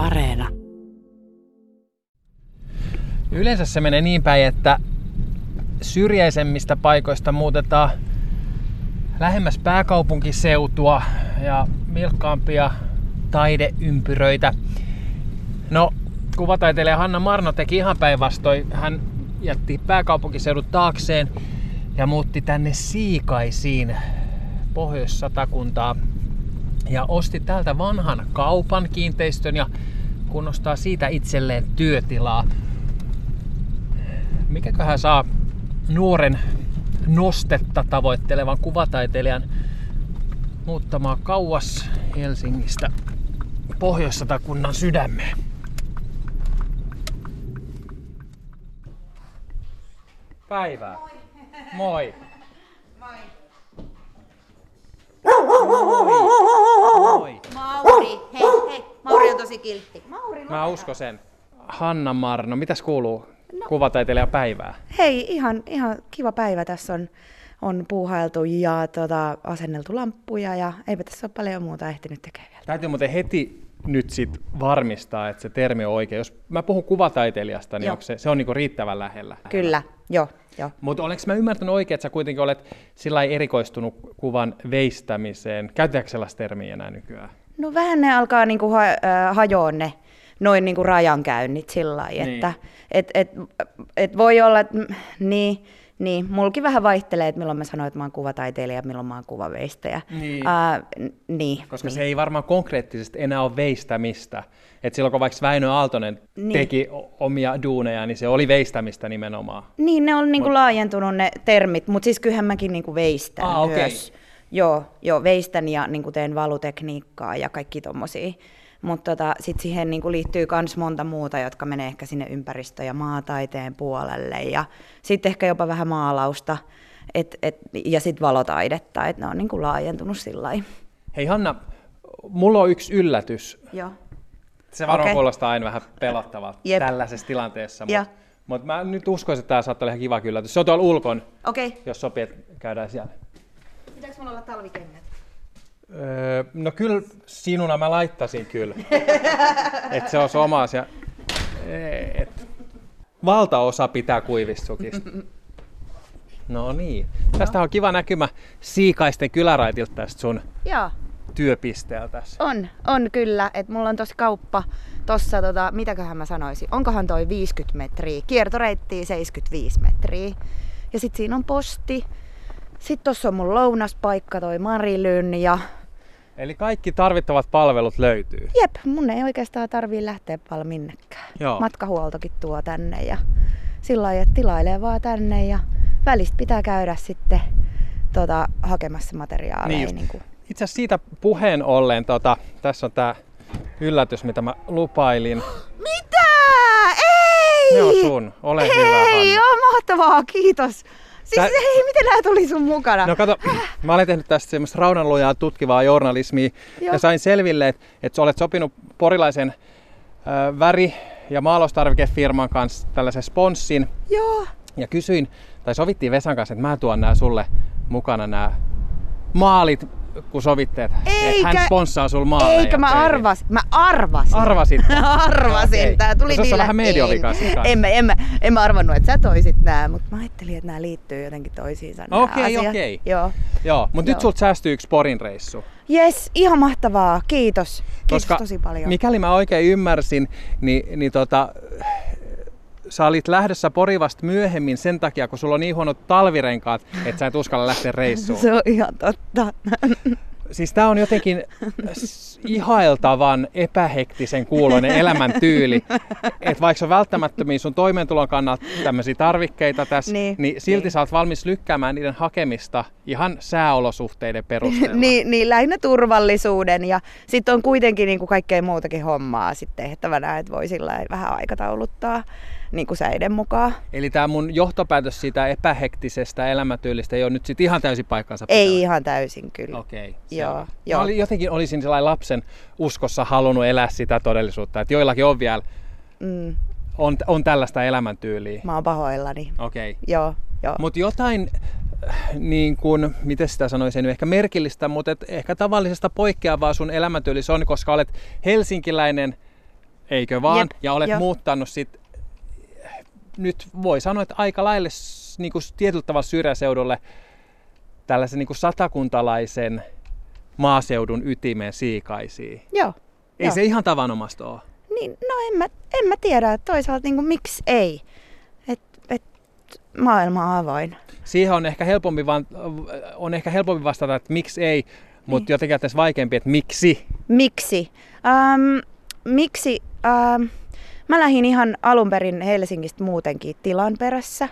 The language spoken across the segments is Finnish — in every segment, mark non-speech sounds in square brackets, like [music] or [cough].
Areena. Yleensä se menee niin päin, että syrjäisemmistä paikoista muutetaan lähemmäs pääkaupunkiseutua ja vilkkaampia taideympyröitä. No, kuvataiteilija Hanna Marno teki ihan päinvastoin. Hän jätti pääkaupunkiseudut taakseen ja muutti tänne Siikaisiin Pohjois-Satakuntaa ja osti täältä vanhan kaupan kiinteistön ja kunnostaa siitä itselleen työtilaa. Mikäköhän saa nuoren nostetta tavoittelevan kuvataiteilijan muuttamaan kauas Helsingistä Pohjois-Satakunnan sydämeen. Päivää. Moi. Moi. Moi. Mauri, hei, hei. Mauri on tosi kiltti. Mauri, Mä uskon sen. Hanna Marno, mitäs kuuluu no. kuvataiteilija päivää? Hei, ihan, ihan kiva päivä. Tässä on, on puuhailtu ja tota, asenneltu lamppuja ja eipä tässä ole paljon muuta ehtinyt tekemään vielä. Täytyy muuten heti nyt sit varmistaa, että se termi on oikein. Jos mä puhun kuvataiteilijasta, niin onko se, se on niinku riittävän lähellä. Kyllä, joo. joo. Mutta olenko mä ymmärtänyt oikein, että sä kuitenkin olet sillä erikoistunut kuvan veistämiseen? Käytetäänkö sellaista termiä enää nykyään? No vähän ne alkaa niinku ha- äh, hajoa ne noin niinku rajankäynnit sillä lailla, Niin. että et, et, et voi olla, että niin, niin, mulki vähän vaihtelee, että milloin mä sanoin, että mä oon kuvataiteilija ja milloin mä oon kuvaveistäjä. Niin. Uh, niin. Koska niin. se ei varmaan konkreettisesti enää ole veistämistä. Et silloin kun vaikka Väinö Aaltonen Niin. teki omia duuneja, niin se oli veistämistä nimenomaan. Niin, ne on niinku Mut- laajentunut ne termit, mutta siis kyllähän mäkin niinku veistän Ah, okei. myös. Joo, joo, veistän ja niinku teen valutekniikkaa ja kaikki tommosia. Mutta tota, sitten siihen niinku liittyy myös monta muuta, jotka menee ehkä sinne ympäristö- ja maataiteen puolelle. Ja sitten ehkä jopa vähän maalausta et, et, ja sitten valotaidetta, että ne on niinku laajentunut sillä. Hei Hanna, mulla on yksi yllätys. Joo. Se varmaan Okei. kuulostaa aina vähän pelattavalta Jep. tällaisessa tilanteessa, mutta mut mä nyt uskoisin, että tämä saattaa olla ihan kiva yllätys. Se on tuolla ulkon. Okay. jos sopii, että käydään siellä. Pitääkö mulla olla talvikengät? Öö, no kyllä sinuna mä laittaisin kyllä. [laughs] että se on oma asia. Et. Valtaosa pitää kuivissukista. No niin. Tästä on kiva näkymä Siikaisten kyläraitilta tästä sun Joo. työpisteeltä. On, on kyllä. Että mulla on tossa kauppa tossa, tota, mitäköhän mä sanoisin, onkohan toi 50 metriä, kiertoreitti 75 metriä. Ja sit siinä on posti. Sitten tossa on mun lounaspaikka, toi Marilyn ja Eli kaikki tarvittavat palvelut löytyy. jep, mun ei oikeastaan tarvii lähteä paljon minnekään. Joo. Matkahuoltokin tuo tänne ja sillä lailla, että tilailee vaan tänne ja välistä pitää käydä sitten tota, hakemassa materiaaleja. Niin niin kuin. Itse asiassa siitä puheen ollen, tota, tässä on tämä yllätys, mitä mä lupailin. Mitä? Ei! Ne on sun. Ole Hei, hyvä, Hanna. joo, mahtavaa, kiitos. Siis Tää- hei, miten nämä tuli sun mukana? No kato, mä olen tehnyt tästä semmoista raunanlujaa tutkivaa journalismia Joo. ja sain selville, että, että sä olet sopinut porilaisen ö, väri- ja maalaustarvikefirman kanssa tällaisen sponssin Joo. ja kysyin, tai sovittiin Vesan kanssa, että mä tuon nämä sulle mukana nämä maalit, kun sovitte, että, Eikä- hän sponssaa sulle maaleja. Eikä mä arvasin. Mä arvasin. Arvasit? [laughs] arvasin. Okei. Tää tuli No se on vähän kanssa. En mä, en, mä, en mä arvannut, että sä toisit nää, mutta mä ajattelin, että nämä liittyy jotenkin toisiinsa. Okei, asiat. okei. Joo. Joo, mutta nyt Joo. sulta säästyy yksi porin reissu. Yes, ihan mahtavaa. Kiitos. Kiitos Koska tosi paljon. mikäli mä oikein ymmärsin, niin, niin tota, sä olit lähdössä Pori vasta myöhemmin sen takia, kun sulla on niin huonot talvirenkaat, että sä et uskalla lähteä reissuun. Se on ihan totta. [laughs] Siis tää on jotenkin ihailtavan epähektisen kuuloinen elämäntyyli. Että vaikka se on välttämättömiä sun toimeentulon kannalta tämmöisiä tarvikkeita tässä, niin, Niin, silti niin. sä oot valmis lykkäämään niiden hakemista ihan sääolosuhteiden perusteella. niin, niin, lähinnä turvallisuuden ja sitten on kuitenkin niin kuin kaikkea muutakin hommaa sitten tehtävänä, että voi sillä vähän aikatauluttaa niin kuin säiden mukaan. Eli tämä mun johtopäätös siitä epähektisestä elämäntyylistä ei ole nyt sit ihan täysin paikkansa Ei pitävä. ihan täysin kyllä. Okei. Joo, selvä. joo. Mä olin, jotenkin olisin sellainen lapsen uskossa halunnut elää sitä todellisuutta, että joillakin on vielä Mm, on, on tällaista elämäntyyliä. mä oon pahoillani. Okei. Joo, joo. Mutta jotain, äh, niin kuin, miten sitä sanoisin, ehkä merkillistä, mutta et ehkä tavallisesta poikkeavaa sun elämäntyylissä on, koska olet helsinkiläinen eikö vaan? Jep, ja olet joo. muuttanut sit, nyt voi sanoa, että aika laille s- niin kuin tietyllä tavalla syrjäseudulle tällaisen niin kuin satakuntalaisen maaseudun ytimeen siikaisiin. Joo. Ei joo. se ihan tavanomasta ole. Niin, no en mä, en mä tiedä, että toisaalta niin kuin, miksi ei. Et, et, maailma on avoin. Siihen on ehkä helpompi, vaan, on ehkä helpompi vastata, että miksi ei, mutta niin. jotenkin tässä vaikeampi, että miksi. Miksi? Ähm, miksi? Ähm, mä lähdin ihan alun perin Helsingistä muutenkin tilan perässä.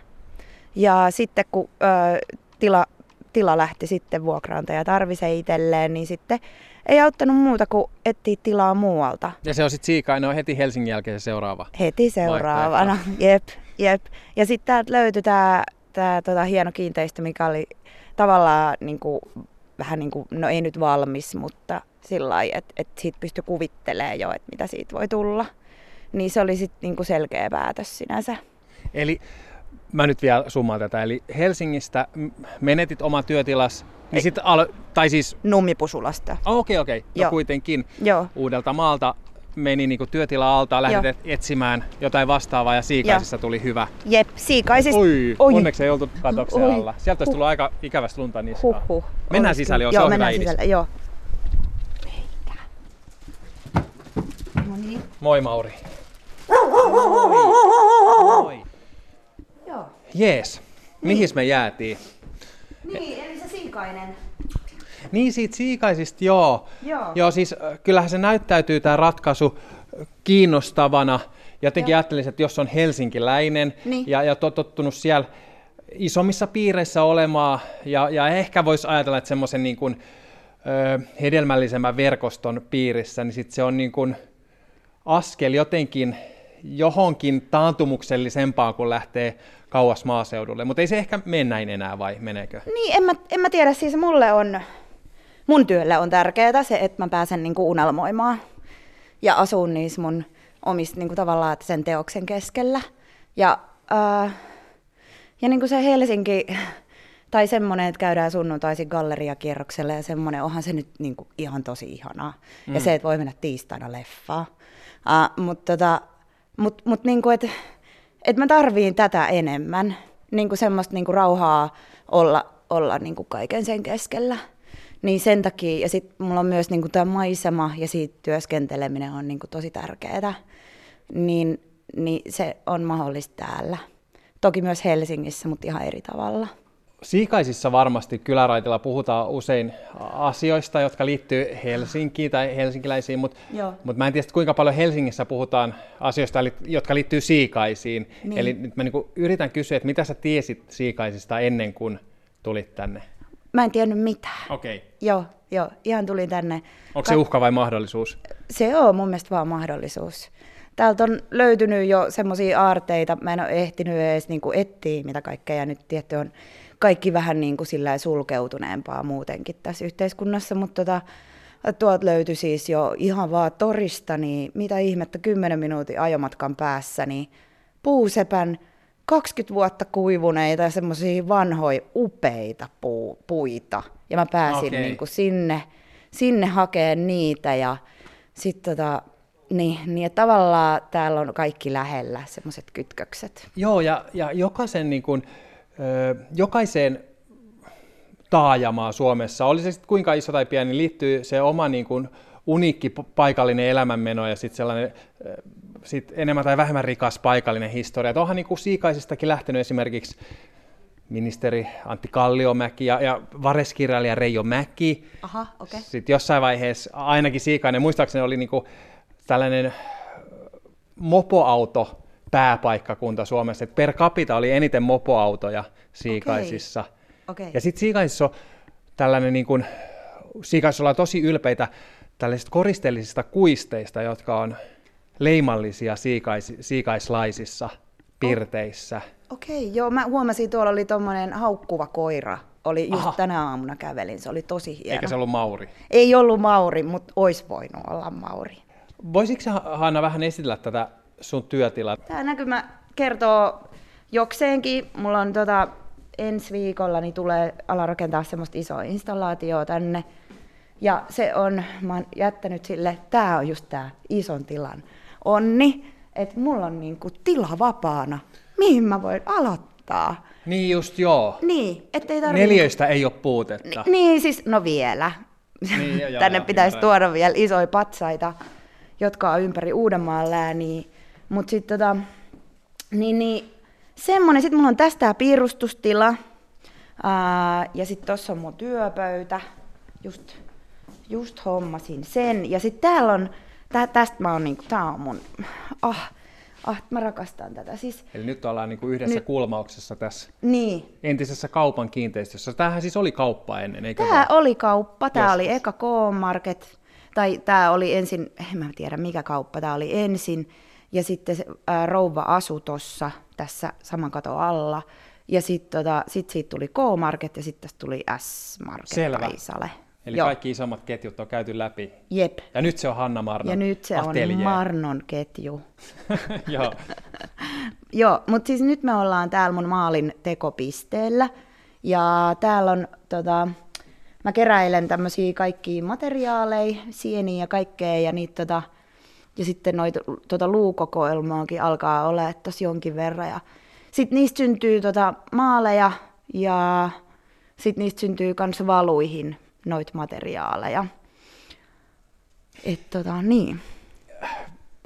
Ja sitten kun äh, tila, tila lähti sitten vuokraantaja tarvisi itselleen, niin sitten ei auttanut muuta kuin etsiä tilaa muualta. Ja se on sitten Siikainen on heti Helsingin jälkeen se seuraava. Heti seuraavana. Jep, jep. Ja sitten täältä löytyi tämä tää, tota, hieno kiinteistö, mikä oli tavallaan niinku, vähän niin kuin, no ei nyt valmis, mutta sillä lailla, että et siitä pystyi kuvittelemaan jo, että mitä siitä voi tulla. Niin se oli sitten niinku selkeä päätös sinänsä. Eli mä nyt vielä summaan tätä. Eli Helsingistä menetit oma työtilas, niin sit alo- tai siis, Nummipusulasta. okei okei, okay, no Joo. kuitenkin Joo, uudelta maalta meni niinku työtila alta, lähdit Joo. et- etsimään jotain vastaavaa ja Siikaisessa tuli hyvä. jep, siikaisista. Oi, Oi. onneksi ei oltu katoksen Oi. alla. Sieltä olisi tullut aika ikävästä lunta niskaan. Huh, huh. Mennään sisälle, kyllä. joo, se joo, on mennään sisälle, joo. No niin. Moi Mauri. Moi. Joo. Jees. Mihin me jäätiin? Niin, eli se siikainen. Niin siitä siikaisista, joo. Joo. Joo, siis äh, kyllähän se näyttäytyy tämä ratkaisu kiinnostavana. Jotenkin Joo. ajattelisin, että jos on helsinkiläinen Niin. ja, ja to- tottunut siellä isommissa piireissä olemaan ja, ja ehkä voisi ajatella, että semmoisen niin kuin, ö, hedelmällisemmän verkoston piirissä, niin sit se on niin kuin askel jotenkin johonkin taantumuksellisempaan, kun lähtee kauas maaseudulle. Mutta ei se ehkä mene näin enää vai meneekö? Niin, en mä, en mä tiedä, siis mulle on, mun työlle on tärkeää se, että mä pääsen niinku unelmoimaan ja asun niissä mun omista niinku tavallaan sen teoksen keskellä. Ja, ää, ja niinku se Helsinki, tai semmoinen, että käydään sunnuntaisin galleriakierroksella ja semmoinen, onhan se nyt niinku ihan tosi ihanaa. Mm. Ja se, että voi mennä tiistaina leffaan. Uh, mutta tota, mut, mut niinku, että et mä tarviin tätä enemmän, niinku semmoista niinku rauhaa olla, olla niinku kaiken sen keskellä. Niin sen takia, ja sitten mulla on myös niinku tämä maisema ja siitä työskenteleminen on niinku tosi tärkeää, niin, niin se on mahdollista täällä. Toki myös Helsingissä, mutta ihan eri tavalla. Siikaisissa varmasti kyläraitilla puhutaan usein asioista, jotka liittyy Helsinkiin tai helsinkiläisiin, mutta, mutta mä en tiedä, kuinka paljon Helsingissä puhutaan asioista, jotka liittyy Siikaisiin. Niin. Eli nyt mä niin yritän kysyä, että mitä sä tiesit Siikaisista ennen kuin tulit tänne? Mä en tiennyt mitään. Okei. Okay. Joo, joo, ihan tulin tänne. Onko se uhka vai mahdollisuus? Se on mun mielestä vaan mahdollisuus. Täältä on löytynyt jo semmoisia aarteita, mä en ole ehtinyt edes niinku etsiä mitä kaikkea, ja nyt tietty on kaikki vähän niin kuin sillä sulkeutuneempaa muutenkin tässä yhteiskunnassa, mutta tota, tuolta löytyi siis jo ihan vaan torista, niin mitä ihmettä 10 minuutin ajomatkan päässä, niin puusepän 20 vuotta kuivuneita ja semmoisia vanhoja upeita puu, puita. Ja mä pääsin Okei. niin kuin sinne, sinne hakeen niitä ja sitten tota, niin, niin tavallaan täällä on kaikki lähellä, semmoiset kytkökset. Joo, ja, ja jokaisen, niin kuin, jokaiseen taajamaa Suomessa, oli se sitten kuinka iso tai pieni, niin liittyy se oma niin kuin, uniikki paikallinen elämänmeno ja sitten sellainen sit enemmän tai vähemmän rikas paikallinen historia. Et onhan niin kuin Siikaisistakin lähtenyt esimerkiksi ministeri Antti Kalliomäki ja, ja vareskirjailija Reijo Mäki. Aha, okei. Sitten jossain vaiheessa ainakin Siikainen, muistaakseni oli niinku tällainen mopoauto pääpaikkakunta Suomessa, että per capita oli eniten mopoautoja Siikaisissa. Okei. Ja sitten Siikaisissa on tällainen, niin kuin, Siikaisissa ollaan tosi ylpeitä tällaisista koristeellisista kuisteista, jotka on leimallisia siikais, siikaislaisissa pirteissä. Okei, joo, mä huomasin, tuolla oli tommonen haukkuva koira. Oli just Aha. tänä aamuna kävelin, se oli tosi hieno. Eikä se ollut Mauri. Ei ollut Mauri, mutta ois voinut olla Mauri. Voisitko Hanna vähän esitellä tätä sun työtilaa? Tämä näkymä kertoo jokseenkin. Mulla on tota, ensi viikolla niin tulee ala rakentaa semmoista isoa installaatioa tänne. Ja se on, mä oon jättänyt sille, tää on just tää ison tilan onni, että mulla on niinku tila vapaana, mihin mä voin aloittaa. Niin just joo. Niin, ettei tarvitse... Neljöistä ei ole puutetta. Ni- niin, siis no vielä. Niin, joo, [laughs] Tänne joo, pitäisi ymmärrän. tuoda vielä isoja patsaita, jotka on ympäri Uudenmaan lääniä. Mutta sitten tota, niin, niin, semmonen, sitten mulla on tästä tää piirustustila. Ää, ja sitten tuossa on mun työpöytä. Just, just hommasin sen. Ja sitten täällä on, tä, tästä mä oon niinku, tää on mun, ah, ah, mä rakastan tätä. Siis, Eli nyt ollaan niinku yhdessä Nyt- kulmauksessa tässä niin, entisessä kaupan kiinteistössä. Tämähän siis oli kauppa ennen, eikö Tämä vaan? oli kauppa, tämä oli eka K-Market, tai tämä oli ensin, en mä tiedä mikä kauppa, tämä oli ensin, ja sitten se, ää, rouva asu tuossa tässä saman katon alla, ja sitten tota, sit siitä tuli K-Market, ja sitten tästä tuli S-Market Selvä. tai Sale. Eli Joo. kaikki isommat ketjut on käyty läpi. Jep. Ja nyt se on Hanna Marnon Ja nyt se atelier. on Marnon ketju. [laughs] Joo. [laughs] Joo, mutta siis nyt me ollaan täällä mun maalin tekopisteellä. Ja täällä on, tota, mä keräilen tämmöisiä kaikkia materiaaleja, sieniä ja kaikkea, ja niitä tota, ja sitten noita tota luukokoelmaakin alkaa olla tosi jonkin verran. Ja sitten niistä syntyy tota maaleja, ja sitten niistä syntyy myös valuihin noita materiaaleja. Et tota, niin.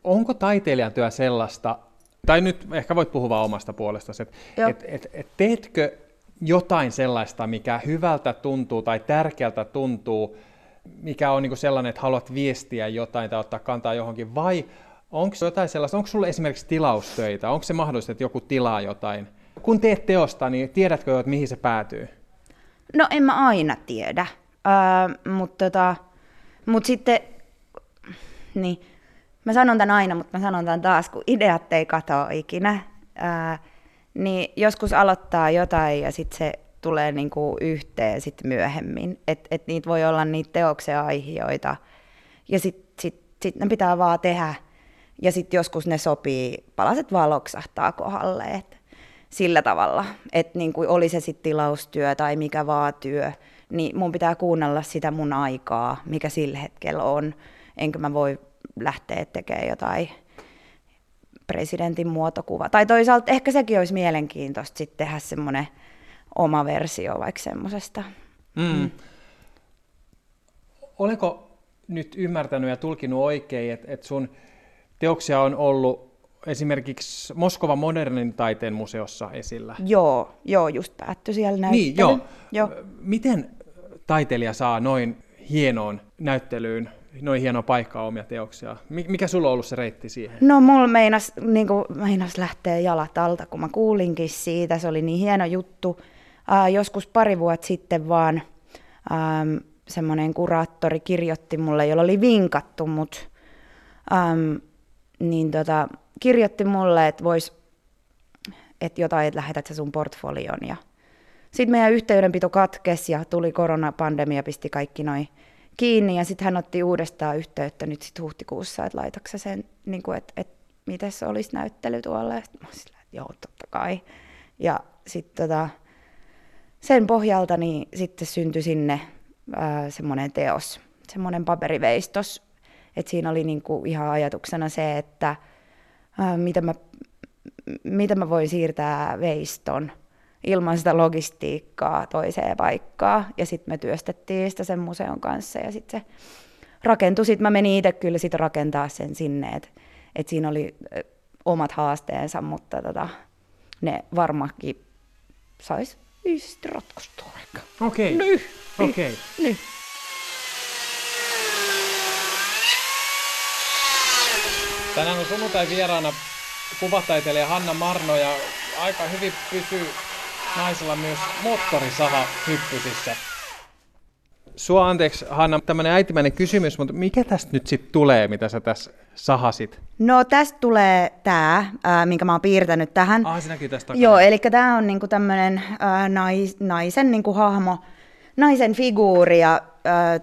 Onko taiteilijan työ sellaista, tai nyt ehkä voit puhua vaan omasta puolestasi, että et, et, et teetkö jotain sellaista, mikä hyvältä tuntuu tai tärkeältä tuntuu, mikä on niinku sellainen, että haluat viestiä jotain tai ottaa kantaa johonkin, vai onko jotain sellaista, onko sulla esimerkiksi tilaustöitä, onko se mahdollista, että joku tilaa jotain? Kun teet teosta, niin tiedätkö jo, että mihin se päätyy? No en mä aina tiedä, öö, mutta tota, mut sitten, niin, mä sanon tämän aina, mutta mä sanon tämän taas, kun ideat ei katoa ikinä, öö, niin joskus aloittaa jotain ja sitten se tulee niinku yhteen sit myöhemmin, että et niitä voi olla niitä teoksen aiheita ja sitten sit, sit ne pitää vaan tehdä. Ja sitten joskus ne sopii, palaset vaan loksahtaa kohdalle, että sillä tavalla, että niin kuin oli se sitten tilaustyö tai mikä vaan työ, niin mun pitää kuunnella sitä mun aikaa, mikä sillä hetkellä on, enkä mä voi lähteä tekemään jotain presidentin muotokuva. Tai toisaalta ehkä sekin olisi mielenkiintoista sitten tehdä semmoinen oma versio vaikka semmoisesta. Mm. Olenko nyt ymmärtänyt ja tulkinut oikein, että, että sun teoksia on ollut esimerkiksi Moskovan modernin taiteen museossa esillä? Joo, joo, just päättyi siellä näyttely. Niin, joo. joo. Miten taiteilija saa noin hienoon näyttelyyn, noin hieno paikkaa omia teoksia? Mi- Mikä sulla on ollut se reitti siihen? No mulla meinas, niin meinas lähteä jalat alta, kun mä kuulinkin siitä. Se oli niin hieno juttu. Ää, joskus pari vuotta sitten vaan äm, semmoinen kuraattori kirjoitti mulle, jolla oli vinkattu mut, äm, niin tota, kirjoitti mulle, että vois, että jotain, että lähetät sä sun portfolion. Ja sitten meidän yhteydenpito katkesi ja tuli koronapandemia, pisti kaikki noin kiinni ja sitten hän otti uudestaan yhteyttä nyt sit huhtikuussa, että laitatko sen, niin että, että miten se olisi näyttely tuolla. Ja sit mä sillä, että joo, totta kai. Ja sitten tota, sen pohjalta niin sitten syntyi sinne ää, semmoinen teos, semmoinen paperiveistos. että siinä oli niinku ihan ajatuksena se, että ää, miten, mä, miten mä voin siirtää veiston ilman sitä logistiikkaa toiseen paikkaan. Ja sitten me työstettiin sitä sen museon kanssa ja sitten se rakentui. Sitten mä menin itse kyllä sit rakentaa sen sinne, että et siinä oli omat haasteensa, mutta tota, ne varmaankin sais yhdessä ratkaistua aika. Okei. Nyt, Okei. nyt. Tänään on sunnuntai vieraana kuvataiteilija Hanna Marno ja aika hyvin pysyy naisella myös moottorisaha hyppysissä. Sua anteeksi Hanna, tämmöinen äitimäinen kysymys, mutta mikä tästä nyt sitten tulee, mitä sä tässä sahasit? No tästä tulee tämä, minkä mä oon piirtänyt tähän. Ah, se näkyy tästä takana. Joo, eli tämä on niinku tämmöinen nais, naisen niinku hahmo, naisen figuuri ja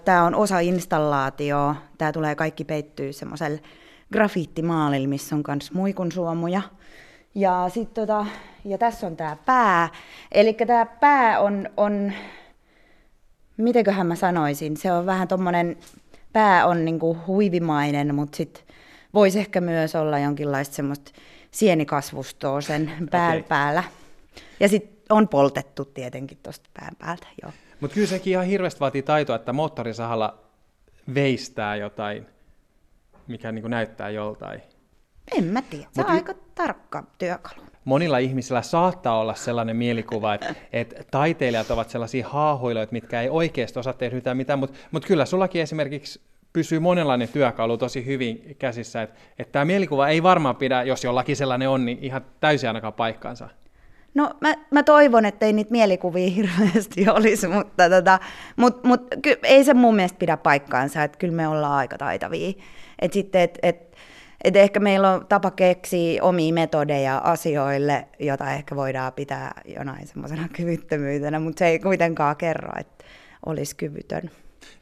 tämä on osa installaatioa. Tämä tulee kaikki peittyy semmoiselle grafiittimaalille, missä on myös muikunsuomuja. Ja, sit tota, ja tässä on tämä pää. Eli tämä pää on, on, mitenköhän mä sanoisin, se on vähän tommonen, pää on niinku huivimainen, mutta sitten voisi ehkä myös olla jonkinlaista semmoista sienikasvustoa sen pää, Okei. päällä. Ja sitten on poltettu tietenkin tuosta pään päältä, joo. Mutta kyllä sekin ihan hirveästi vaatii taitoa, että moottorisahalla veistää jotain, mikä niin kuin näyttää joltain. En mä tiedä, se Mut on y- aika tarkka työkalu. Monilla ihmisillä saattaa olla sellainen mielikuva, että, että taiteilijat ovat sellaisia haahuilijoita, mitkä ei oikeasti osaa tehdä mitään, mutta, mutta kyllä sullakin esimerkiksi pysyy monenlainen työkalu tosi hyvin käsissä, että, että tämä mielikuva ei varmaan pidä, jos jollakin sellainen on, niin ihan täysin ainakaan paikkaansa. No mä, mä toivon, että ei niitä mielikuvia hirveästi [laughs] olisi, mutta tota, mut, mut, ky, ei se mun mielestä pidä paikkaansa, että kyllä me ollaan aika taitavia. Et sitten, et, et, et ehkä meillä on tapa keksiä omia metodeja asioille, jota ehkä voidaan pitää jonain semmoisena [laughs] kyvyttömyytenä, mutta se ei kuitenkaan kerro, että olisi kyvytön.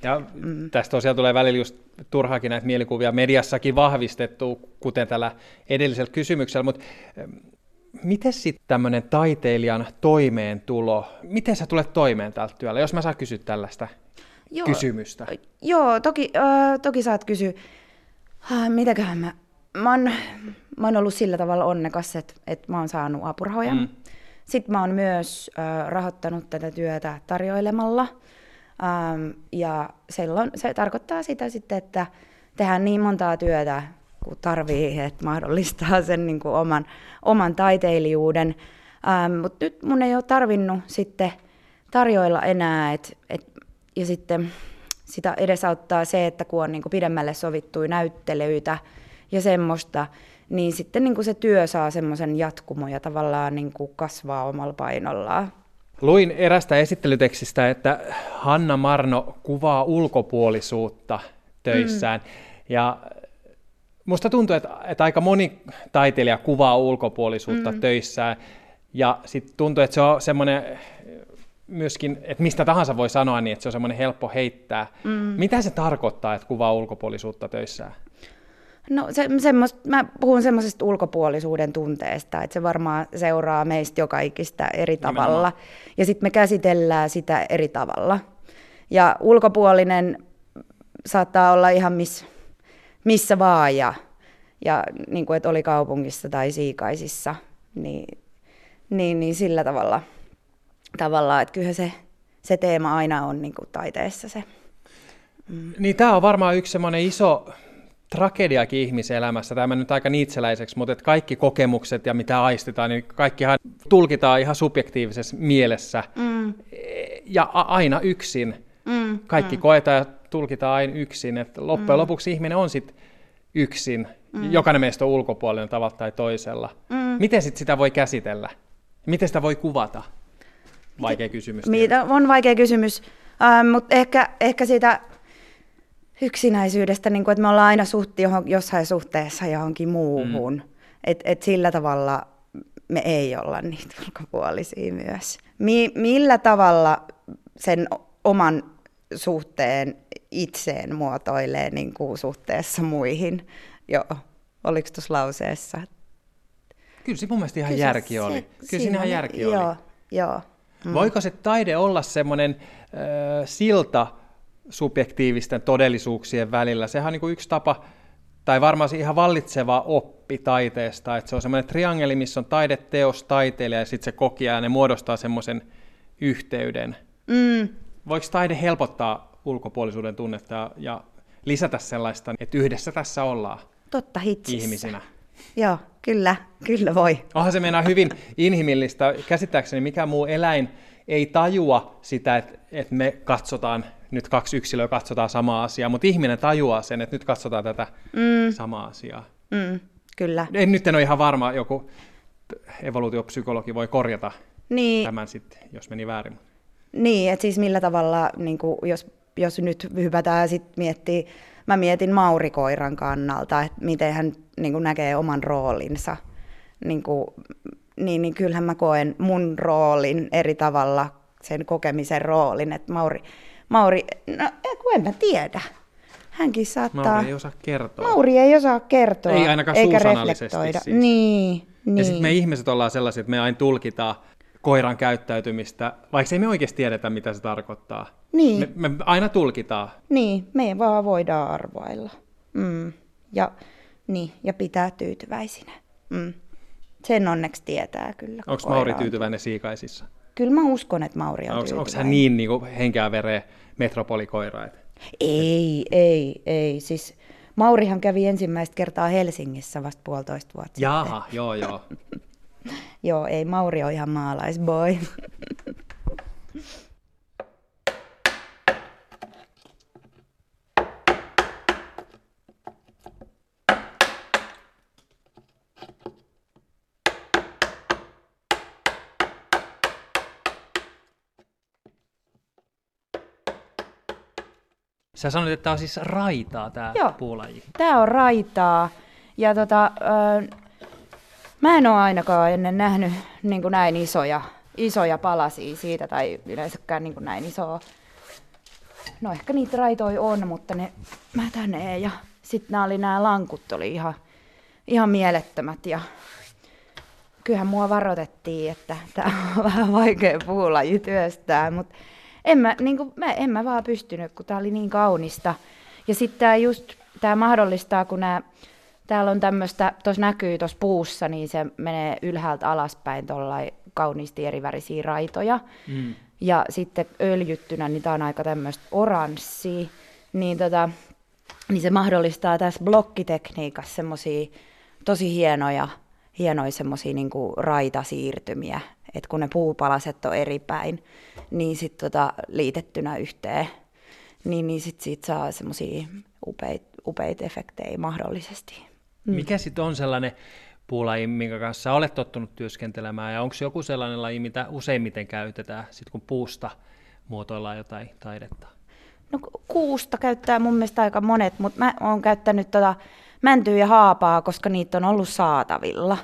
Ja mm. tästä tosiaan tulee välillä just turhaakin näitä mielikuvia mediassakin vahvistettu, kuten tällä edellisellä kysymyksellä, mutta miten sitten tämmöinen taiteilijan toimeentulo, miten sä tulet toimeen tältä työllä, jos mä saan kysyä tällaista Joo. kysymystä? Joo, toki, äh, toki saat kysyä, ah, mitäköhän mä, mä oon, mä oon ollut sillä tavalla onnekas, että, että mä oon saanut apurahoja. Mm. Sitten mä oon myös äh, rahoittanut tätä työtä tarjoilemalla. Ähm, ja silloin se tarkoittaa sitä sitten, että tehdään niin montaa työtä kuin tarvii, että mahdollistaa sen niin kuin oman, oman taiteilijuuden. Ähm, Mutta nyt mun ei ole tarvinnut sitten tarjoilla enää, et, et, ja sitten sitä edesauttaa se, että kun on niin kuin pidemmälle sovittuja näyttelyitä ja semmoista, niin sitten niin kuin se työ saa semmoisen jatkumo ja tavallaan niin kuin kasvaa omalla painollaan. Luin erästä esittelytekstistä, että Hanna Marno kuvaa ulkopuolisuutta töissään. Mm. Ja musta tuntuu, että, että aika moni taiteilija kuvaa ulkopuolisuutta mm. töissään. Ja sitten tuntuu, että se on semmoinen myöskin, että mistä tahansa voi sanoa niin, että se on semmoinen helppo heittää. Mm. Mitä se tarkoittaa, että kuvaa ulkopuolisuutta töissään? No se, semmoist, mä puhun semmoisesta ulkopuolisuuden tunteesta, että se varmaan seuraa meistä joka ikistä eri tavalla. Nimenomaan. Ja sitten me käsitellään sitä eri tavalla. Ja ulkopuolinen saattaa olla ihan miss, missä vaan ja, ja niin kuin, että oli kaupungissa tai siikaisissa, niin, niin, niin sillä tavalla, tavalla, että kyllä se, se teema aina on niin kuin taiteessa se. Niin tämä on varmaan yksi semmoinen iso tragediakin ihmisen elämässä, tämä nyt aika niitseläiseksi, mutta että kaikki kokemukset ja mitä aistitaan, niin kaikkihan tulkitaan ihan subjektiivisessa mielessä Mm, ja aina yksin. mm, Kaikki mm. koetaan ja tulkitaan aina yksin, että loppujen mm. lopuksi ihminen on sitten yksin. Mm. Jokainen meistä on ulkopuolinen tavalla tai toisella. Mm. Miten sit sitä voi käsitellä? Miten sitä voi kuvata? Vaikea kysymys. Mitä, on vaikea kysymys, ähm, mutta ehkä, ehkä siitä yksinäisyydestä, niin kuin, että me ollaan aina suhti johon, jossain suhteessa johonkin muuhun. Mm. Että et sillä tavalla me ei olla niitä ulkopuolisia myös. Mi, millä tavalla sen oman suhteen itseen muotoilee niin kuin suhteessa muihin? Joo, oliko tuossa lauseessa? Kyllä se mun mielestä ihan Kyllä järki se- oli. Kyllä siinä ihan järki joo, oli. Joo, Mm. Voiko se taide olla semmoinen äh, silta subjektiivisten todellisuuksien välillä? Sehän on niin kuin yksi tapa, tai varmaan ihan vallitseva oppi taiteesta, että se on semmoinen triangeli, missä on taideteos, taiteilija ja sitten se kokija, ja ne muodostaa semmoisen yhteyden. Mm, Voiko taide helpottaa ulkopuolisuuden tunnetta ja, ja lisätä sellaista, että yhdessä tässä ollaan totta hitsissä. ihmisinä? Joo, kyllä, kyllä voi. Onhan se meinaa hyvin inhimillistä. Käsittääkseni mikä muu eläin ei tajua sitä, että, että me katsotaan, nyt kaksi yksilöä katsotaan samaa asiaa, mutta ihminen tajuaa sen, että nyt katsotaan tätä mm. samaa asiaa. Mm, kyllä. En, nyt en ole ihan varma, joku evoluutiopsykologi voi korjata Niin, tämän sitten, jos meni väärin. niin että siis millä tavalla, niin kuin, jos, jos nyt hypätään ja sitten miettii, mä mietin Maurikoiran kannalta, että miten hän niin kuin näkee oman roolinsa. Niin, kuin, niin, niin kyllähän mä koen mun roolin eri tavalla, sen kokemisen roolin, että Mauri, Mauri no eh, kun en mä tiedä. Hänkin saattaa... Mauri ei osaa kertoa. Mauri ei osaa kertoa, Ei ainakaan eikä suusanallisesti reflektoida. siis. Niin, niin. Ja sitten me ihmiset ollaan sellaisia, että me aina tulkitaan koiran käyttäytymistä, vaikka ei me oikeasti tiedetä, mitä se tarkoittaa. Niin. Me, me aina tulkitaan. Niin, me vaan voidaan arvailla. Mm. Ja Niin, ja pitää tyytyväisinä. Mm. Sen onneksi tietää kyllä. Onko Mauri tyytyväinen siikaisissa? Kyllä mä uskon, että Mauri on Onko tyytyväinen. hän niin, niin kuin henkeä vereen metropolikoira? että- Ei, ei, ei. Siis Maurihan kävi ensimmäistä kertaa Helsingissä vasta puolitoista vuotta sitten. Jaha, joo joo. [laughs] Joo, ei, Mauri on ihan maalaisboy. Sä sanoit, että tämä on siis raitaa tämä Joo. puulaji. Tää on raitaa. Ja tota, ö, mä en ole ainakaan ennen nähnyt niin kuin näin isoja, isoja palasia siitä, tai yleensäkään niin kuin näin isoa. No ehkä niitä raitoja on, mutta ne mätänee. Ja sitten nämä oli nämä lankut oli ihan, ihan mielettömät. Ja kyllähän mua varoitettiin, että tämä on [laughs] vähän vaikea puulaji työstää, mutta en mä, niin kuin, mä, en mä vaan pystynyt, kun tämä oli niin kaunista. Ja sitten tämä just, tämä mahdollistaa, kun nämä, täällä on tämmöistä, tuossa näkyy tuossa puussa, niin se menee ylhäältä alaspäin tuollain kauniisti erivärisiä raitoja. Mm. Ja sitten öljyttynä, niin tämä on aika tämmöistä oranssia. Niin, tota, niin se mahdollistaa tässä blokkitekniikassa semmoisia tosi hienoja, hienoja semmoisia niinku raitasiirtymiä. Että kun ne puupalaset on eri päin, niin sitten tota, liitettynä yhteen, niin, niin sit siitä saa semmoisia upeita, upeita efektejä mahdollisesti. Mm. Mikä sitten on sellainen puulaji, minkä kanssa olet tottunut työskentelemään, ja onko joku sellainen laji, mitä useimmiten käytetään, sit kun puusta muotoillaan jotain taidetta? No ku- kuusta käyttää mun mielestä aika monet, mutta mä oon käyttänyt tota mäntyä ja haapaa, koska niitä on ollut saatavilla.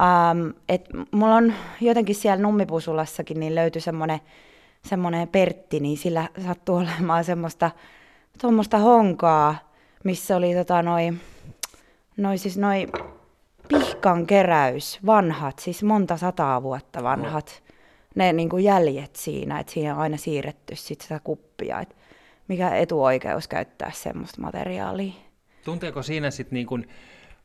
Ähm, et mulla on jotenkin siellä nummipusulassakin niin löytyi semmoinen semmoinen Pertti, niin sillä sattuu olemaan semmoista tuommoista honkaa, missä oli tota noi, noi siis noi pihkan keräys, vanhat, siis monta sataa vuotta vanhat, ne niin kuin jäljet siinä, että siihen on aina siirretty sit sitä kuppia, että mikä etuoikeus käyttää semmoista materiaalia. Tunteeko siinä sitten niin kuin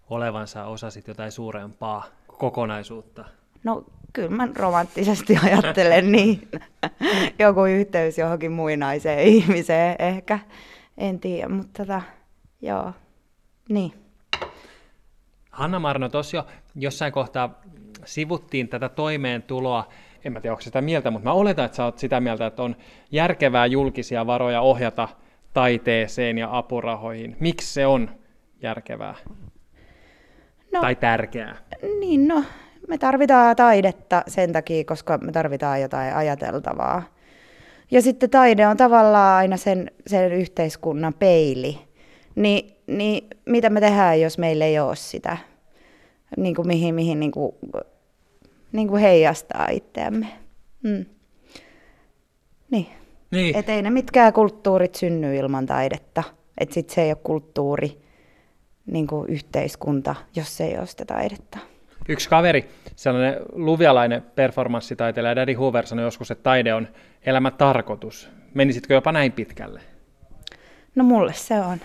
olevansa osa sit jotain suurempaa kokonaisuutta? No kyllä mä romanttisesti [laughs] ajattelen niin. [laughs] Joku yhteys johonkin muinaiseen ihmiseen ehkä, en tiedä, mutta tota, joo, niin. Hanna Marno, tuossa jo jossain kohtaa sivuttiin tätä toimeentuloa. En mä tiedä, onko sitä mieltä, mutta mä oletan, että sä oot sitä mieltä, että on järkevää julkisia varoja ohjata taiteeseen ja apurahoihin. Miksi se on järkevää No, tai tärkeää? Niin, no, me tarvitaan taidetta sen takia, koska me tarvitaan jotain ajateltavaa. Ja sitten taide on tavallaan aina sen, sen yhteiskunnan peili. Ni, niin mitä me tehdään, jos meillä ei ole sitä, niin kuin mihin, mihin niin kuin, niin kuin heijastaa itseämme. Mm. Niin. Niin. Et ei ne mitkään kulttuurit synny ilman taidetta. Että sit se ei ole kulttuuri, niin kuin yhteiskunta, jos se ei ole sitä taidetta. Yksi kaveri, sellainen luvialainen performanssitaiteilija Daddy Hoover sanoi joskus, että taide on elämän tarkoitus. Menisitkö jopa näin pitkälle? No mulle se on.